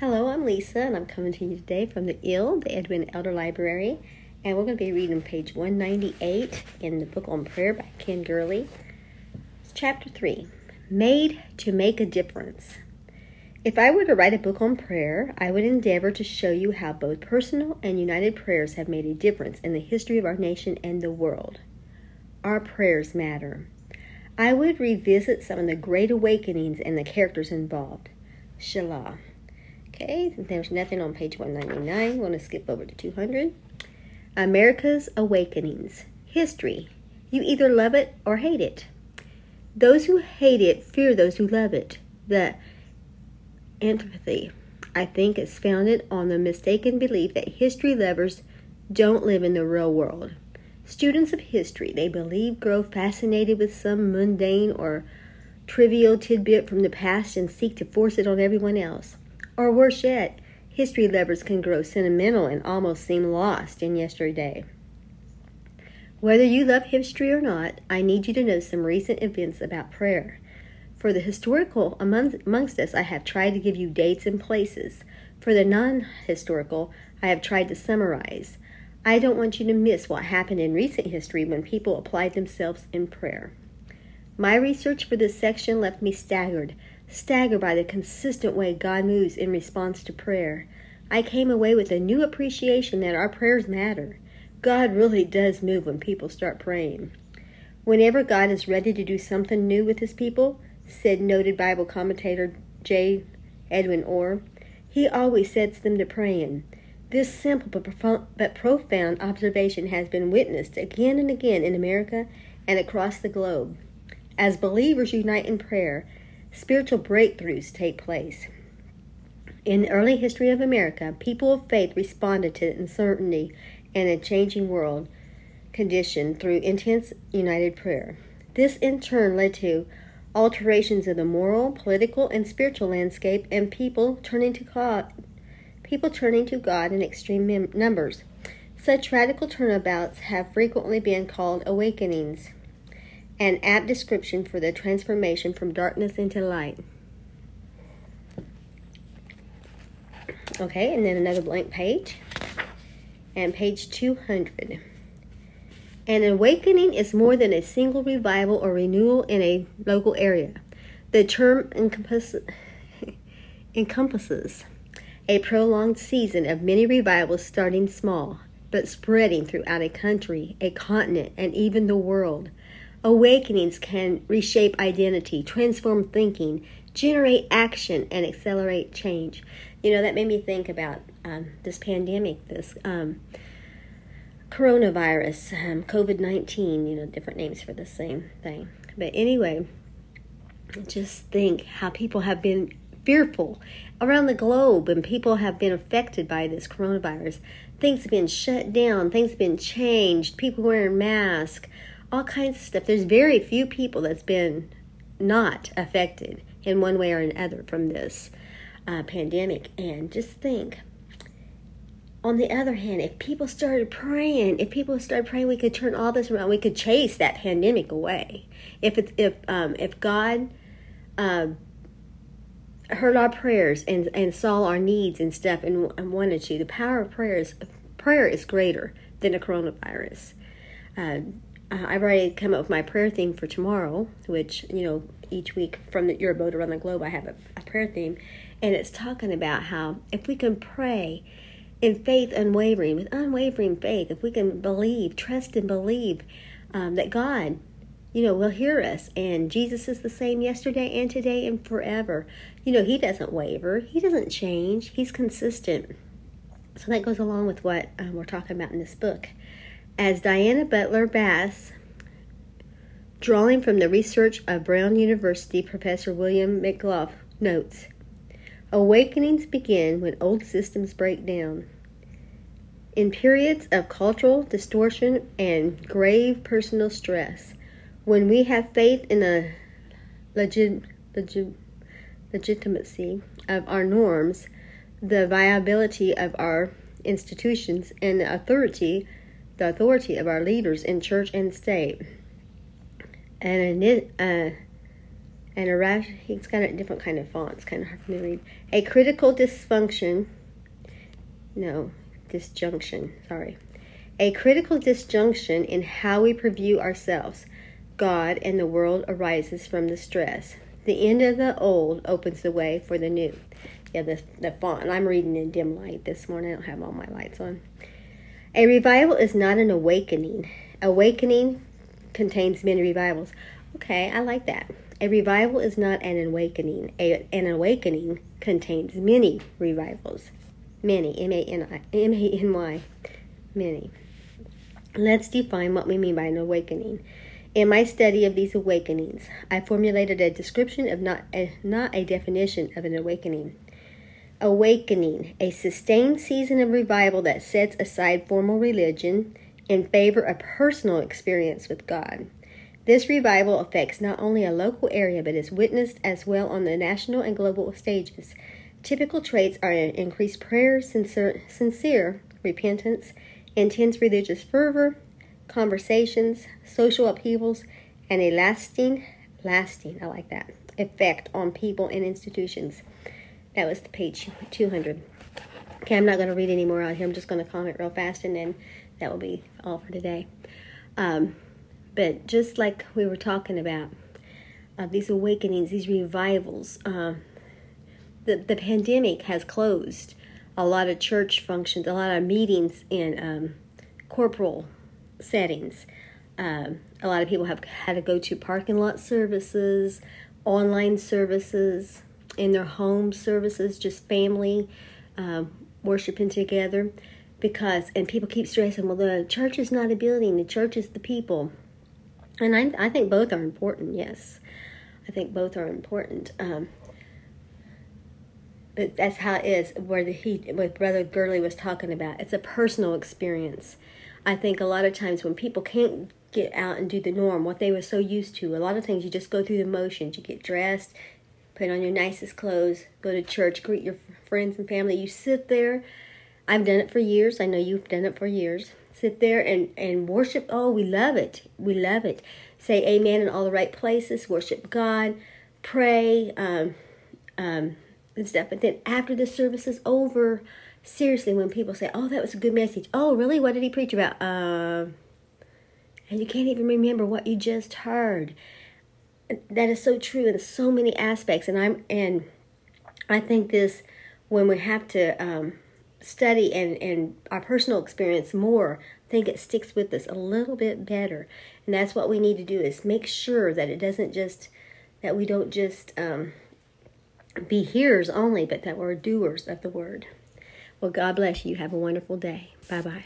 Hello, I'm Lisa, and I'm coming to you today from the IL, the Edwin Elder Library, and we're going to be reading page 198 in the book on prayer by Ken Gurley. It's chapter 3 Made to Make a Difference. If I were to write a book on prayer, I would endeavor to show you how both personal and united prayers have made a difference in the history of our nation and the world. Our prayers matter. I would revisit some of the great awakenings and the characters involved. Selah. Okay, there's nothing on page 199. We're going to skip over to 200. America's Awakenings. History. You either love it or hate it. Those who hate it fear those who love it. The antipathy, I think, is founded on the mistaken belief that history lovers don't live in the real world. Students of history, they believe, grow fascinated with some mundane or trivial tidbit from the past and seek to force it on everyone else. Or worse yet, history lovers can grow sentimental and almost seem lost in yesterday. Whether you love history or not, I need you to know some recent events about prayer. For the historical amongst us, I have tried to give you dates and places. For the non historical, I have tried to summarize. I don't want you to miss what happened in recent history when people applied themselves in prayer. My research for this section left me staggered staggered by the consistent way God moves in response to prayer. I came away with a new appreciation that our prayers matter. God really does move when people start praying. Whenever God is ready to do something new with his people, said noted Bible commentator J. Edwin Orr, he always sets them to praying. This simple but profound, but profound observation has been witnessed again and again in America and across the globe. As believers unite in prayer, spiritual breakthroughs take place. In the early history of America, people of faith responded to uncertainty and a changing world condition through intense united prayer. This in turn led to alterations in the moral, political, and spiritual landscape and people turning to God, people turning to God in extreme mem- numbers. Such radical turnabouts have frequently been called awakenings an apt description for the transformation from darkness into light. Okay, and then another blank page. And page 200. An awakening is more than a single revival or renewal in a local area. The term encompasses, encompasses a prolonged season of many revivals starting small, but spreading throughout a country, a continent, and even the world. Awakenings can reshape identity, transform thinking, generate action, and accelerate change. You know, that made me think about um, this pandemic, this um, coronavirus, um, COVID 19, you know, different names for the same thing. But anyway, just think how people have been fearful around the globe and people have been affected by this coronavirus. Things have been shut down, things have been changed, people wearing masks all kinds of stuff. There's very few people that's been not affected in one way or another from this uh, pandemic. And just think, on the other hand, if people started praying, if people started praying, we could turn all this around. We could chase that pandemic away. If it's, if um, if God uh, heard our prayers and and saw our needs and stuff and, and wanted to, the power of prayers prayer is greater than a coronavirus. Uh, uh, I've already come up with my prayer theme for tomorrow, which, you know, each week from the, your boat around the globe, I have a, a prayer theme. And it's talking about how if we can pray in faith unwavering, with unwavering faith, if we can believe, trust and believe um, that God, you know, will hear us. And Jesus is the same yesterday and today and forever. You know, He doesn't waver, He doesn't change, He's consistent. So that goes along with what um, we're talking about in this book. As Diana Butler Bass, drawing from the research of Brown University Professor William McGlough, notes, Awakenings begin when old systems break down. In periods of cultural distortion and grave personal stress, when we have faith in the legit, legit, legitimacy of our norms, the viability of our institutions, and the authority the authority of our leaders in church and state. And, uh, and a rash. He's got a different kind of font. It's kind of hard for me to read. A critical dysfunction. No, disjunction. Sorry. A critical disjunction in how we preview ourselves, God, and the world arises from the stress. The end of the old opens the way for the new. Yeah, the, the font. I'm reading in dim light this morning. I don't have all my lights on. A revival is not an awakening. Awakening contains many revivals. Okay, I like that. A revival is not an awakening. A, an awakening contains many revivals. Many. M A N Y. Many. Let's define what we mean by an awakening. In my study of these awakenings, I formulated a description of not a, not a definition of an awakening. Awakening, a sustained season of revival that sets aside formal religion in favor of personal experience with God. This revival affects not only a local area but is witnessed as well on the national and global stages. Typical traits are an increased prayer, sincere, sincere repentance, intense religious fervor, conversations, social upheavals, and a lasting, lasting, I like that, effect on people and institutions. That was the page 200. Okay, I'm not going to read any more out here. I'm just going to comment real fast and then that will be all for today. Um, but just like we were talking about, uh, these awakenings, these revivals, uh, the, the pandemic has closed a lot of church functions, a lot of meetings in um, corporal settings. Um, a lot of people have had to go to parking lot services, online services, in their home services, just family um, worshiping together. Because, and people keep stressing, well, the church is not a building, the church is the people. And I, I think both are important, yes. I think both are important. Um, but that's how it is. Where the he, what Brother Gurley was talking about, it's a personal experience. I think a lot of times when people can't get out and do the norm, what they were so used to, a lot of things you just go through the motions. You get dressed, put on your nicest clothes, go to church, greet your friends and family. You sit there. I've done it for years. I know you've done it for years. Sit there and, and worship. Oh, we love it. We love it. Say amen in all the right places. Worship God. Pray. Um, um, and stuff. But then after the service is over, seriously, when people say, "Oh, that was a good message," oh, really? What did he preach about? Uh, and you can't even remember what you just heard. That is so true in so many aspects, and I'm and I think this when we have to um, study and and our personal experience more, I think it sticks with us a little bit better, and that's what we need to do is make sure that it doesn't just that we don't just um, be hearers only, but that we're doers of the word. Well, God bless you. Have a wonderful day. Bye bye.